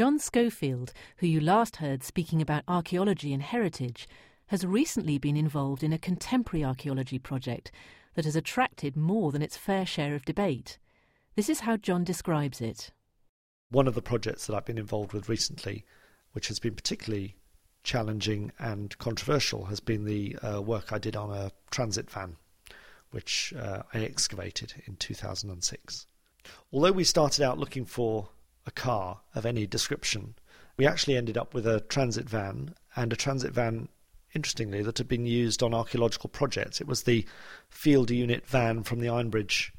John Schofield, who you last heard speaking about archaeology and heritage, has recently been involved in a contemporary archaeology project that has attracted more than its fair share of debate. This is how John describes it. One of the projects that I've been involved with recently, which has been particularly challenging and controversial, has been the uh, work I did on a transit van, which uh, I excavated in 2006. Although we started out looking for a car of any description, we actually ended up with a transit van and a transit van interestingly, that had been used on archaeological projects. It was the field unit van from the Ironbridge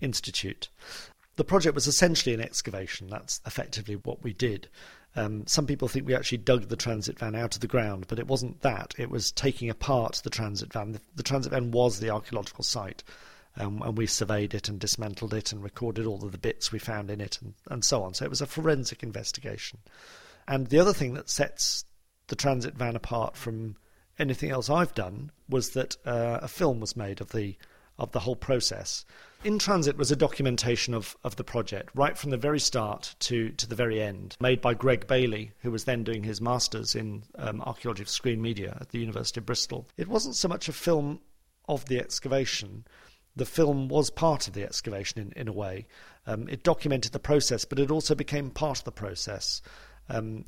Institute. The project was essentially an excavation. That's effectively what we did. Um, some people think we actually dug the transit van out of the ground, but it wasn't that. It was taking apart the transit van. The, the transit van was the archaeological site, um, and we surveyed it and dismantled it and recorded all of the bits we found in it and, and so on. So it was a forensic investigation. And the other thing that sets the transit van apart from anything else I've done was that uh, a film was made of the of the whole process. In Transit was a documentation of, of the project, right from the very start to, to the very end, made by Greg Bailey, who was then doing his master's in um, archaeology of screen media at the University of Bristol. It wasn't so much a film of the excavation. The film was part of the excavation in, in a way. Um, it documented the process, but it also became part of the process. Um,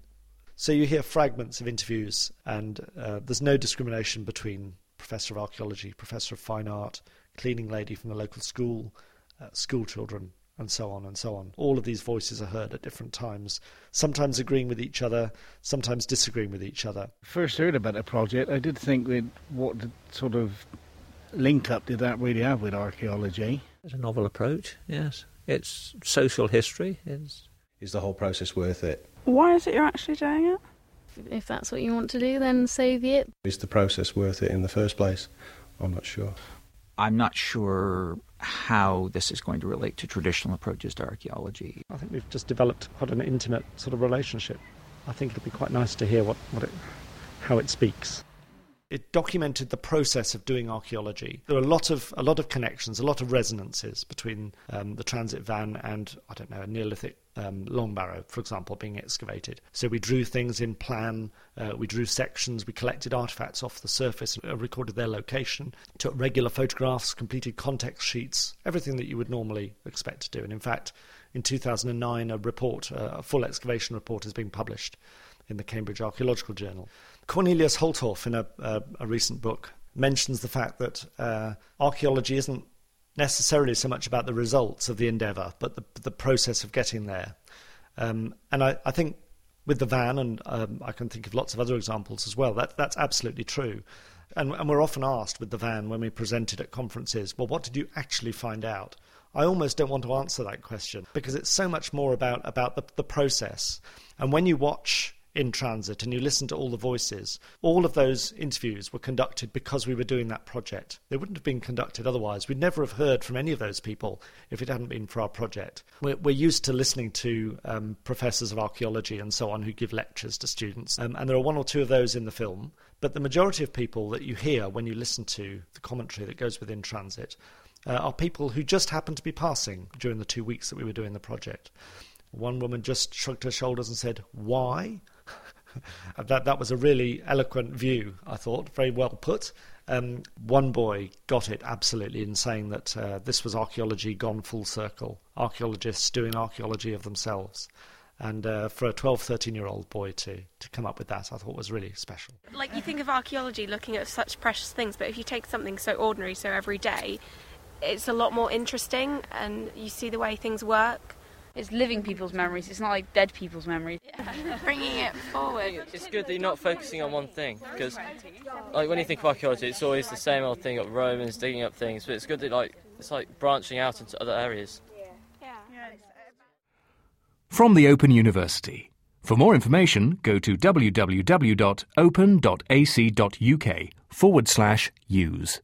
so you hear fragments of interviews, and uh, there's no discrimination between professor of archaeology, professor of fine art, cleaning lady from the local school, uh, school children, and so on and so on. All of these voices are heard at different times, sometimes agreeing with each other, sometimes disagreeing with each other. First heard about the project, I did think that what sort of link up did that really have with archaeology? It's a novel approach, yes. It's social history. It's... Is the whole process worth it? Why is it you're actually doing it? If that's what you want to do, then save it. Is the process worth it in the first place? I'm not sure. I'm not sure how this is going to relate to traditional approaches to archaeology. I think we've just developed quite an intimate sort of relationship. I think it'll be quite nice to hear what, what it, how it speaks. It documented the process of doing archaeology. There are a lot of a lot of connections, a lot of resonances between um, the transit van and I don't know a Neolithic um, long barrow, for example, being excavated. So we drew things in plan, uh, we drew sections, we collected artifacts off the surface, uh, recorded their location, took regular photographs, completed context sheets, everything that you would normally expect to do. And in fact, in 2009, a report, uh, a full excavation report, has been published in the Cambridge Archaeological Journal. Cornelius Holtorf, in a, a, a recent book, mentions the fact that uh, archaeology isn't necessarily so much about the results of the endeavour, but the, the process of getting there. Um, and I, I, think with the van, and um, I can think of lots of other examples as well, that, that's absolutely true. And, and we're often asked with the van when we present it at conferences, well, what did you actually find out? I almost don't want to answer that question because it's so much more about, about the, the process. And when you watch in transit and you listen to all the voices, all of those interviews were conducted because we were doing that project. They wouldn't have been conducted otherwise. We'd never have heard from any of those people if it hadn't been for our project. We're, we're used to listening to um, professors of archaeology and so on who give lectures to students, um, and there are one or two of those in the film. But the majority of people that you hear when you listen to the commentary that goes within transit uh, are people who just happened to be passing during the two weeks that we were doing the project. One woman just shrugged her shoulders and said, Why? that that was a really eloquent view. I thought very well put. Um, one boy got it absolutely in saying that uh, this was archaeology gone full circle. Archaeologists doing archaeology of themselves. And uh, for a 12, 13 year old boy to, to come up with that, I thought was really special. Like, you think of archaeology looking at such precious things, but if you take something so ordinary, so everyday, it's a lot more interesting and you see the way things work it's living people's memories. It's not like dead people's memories. Yeah. Bringing it forward. It's good that you're not focusing on one thing because, like, when you think of archaeology, it's always the same old thing of Romans digging up things. But it's good that like it's like branching out into other areas. From the Open University. For more information, go to www.open.ac.uk forward slash use.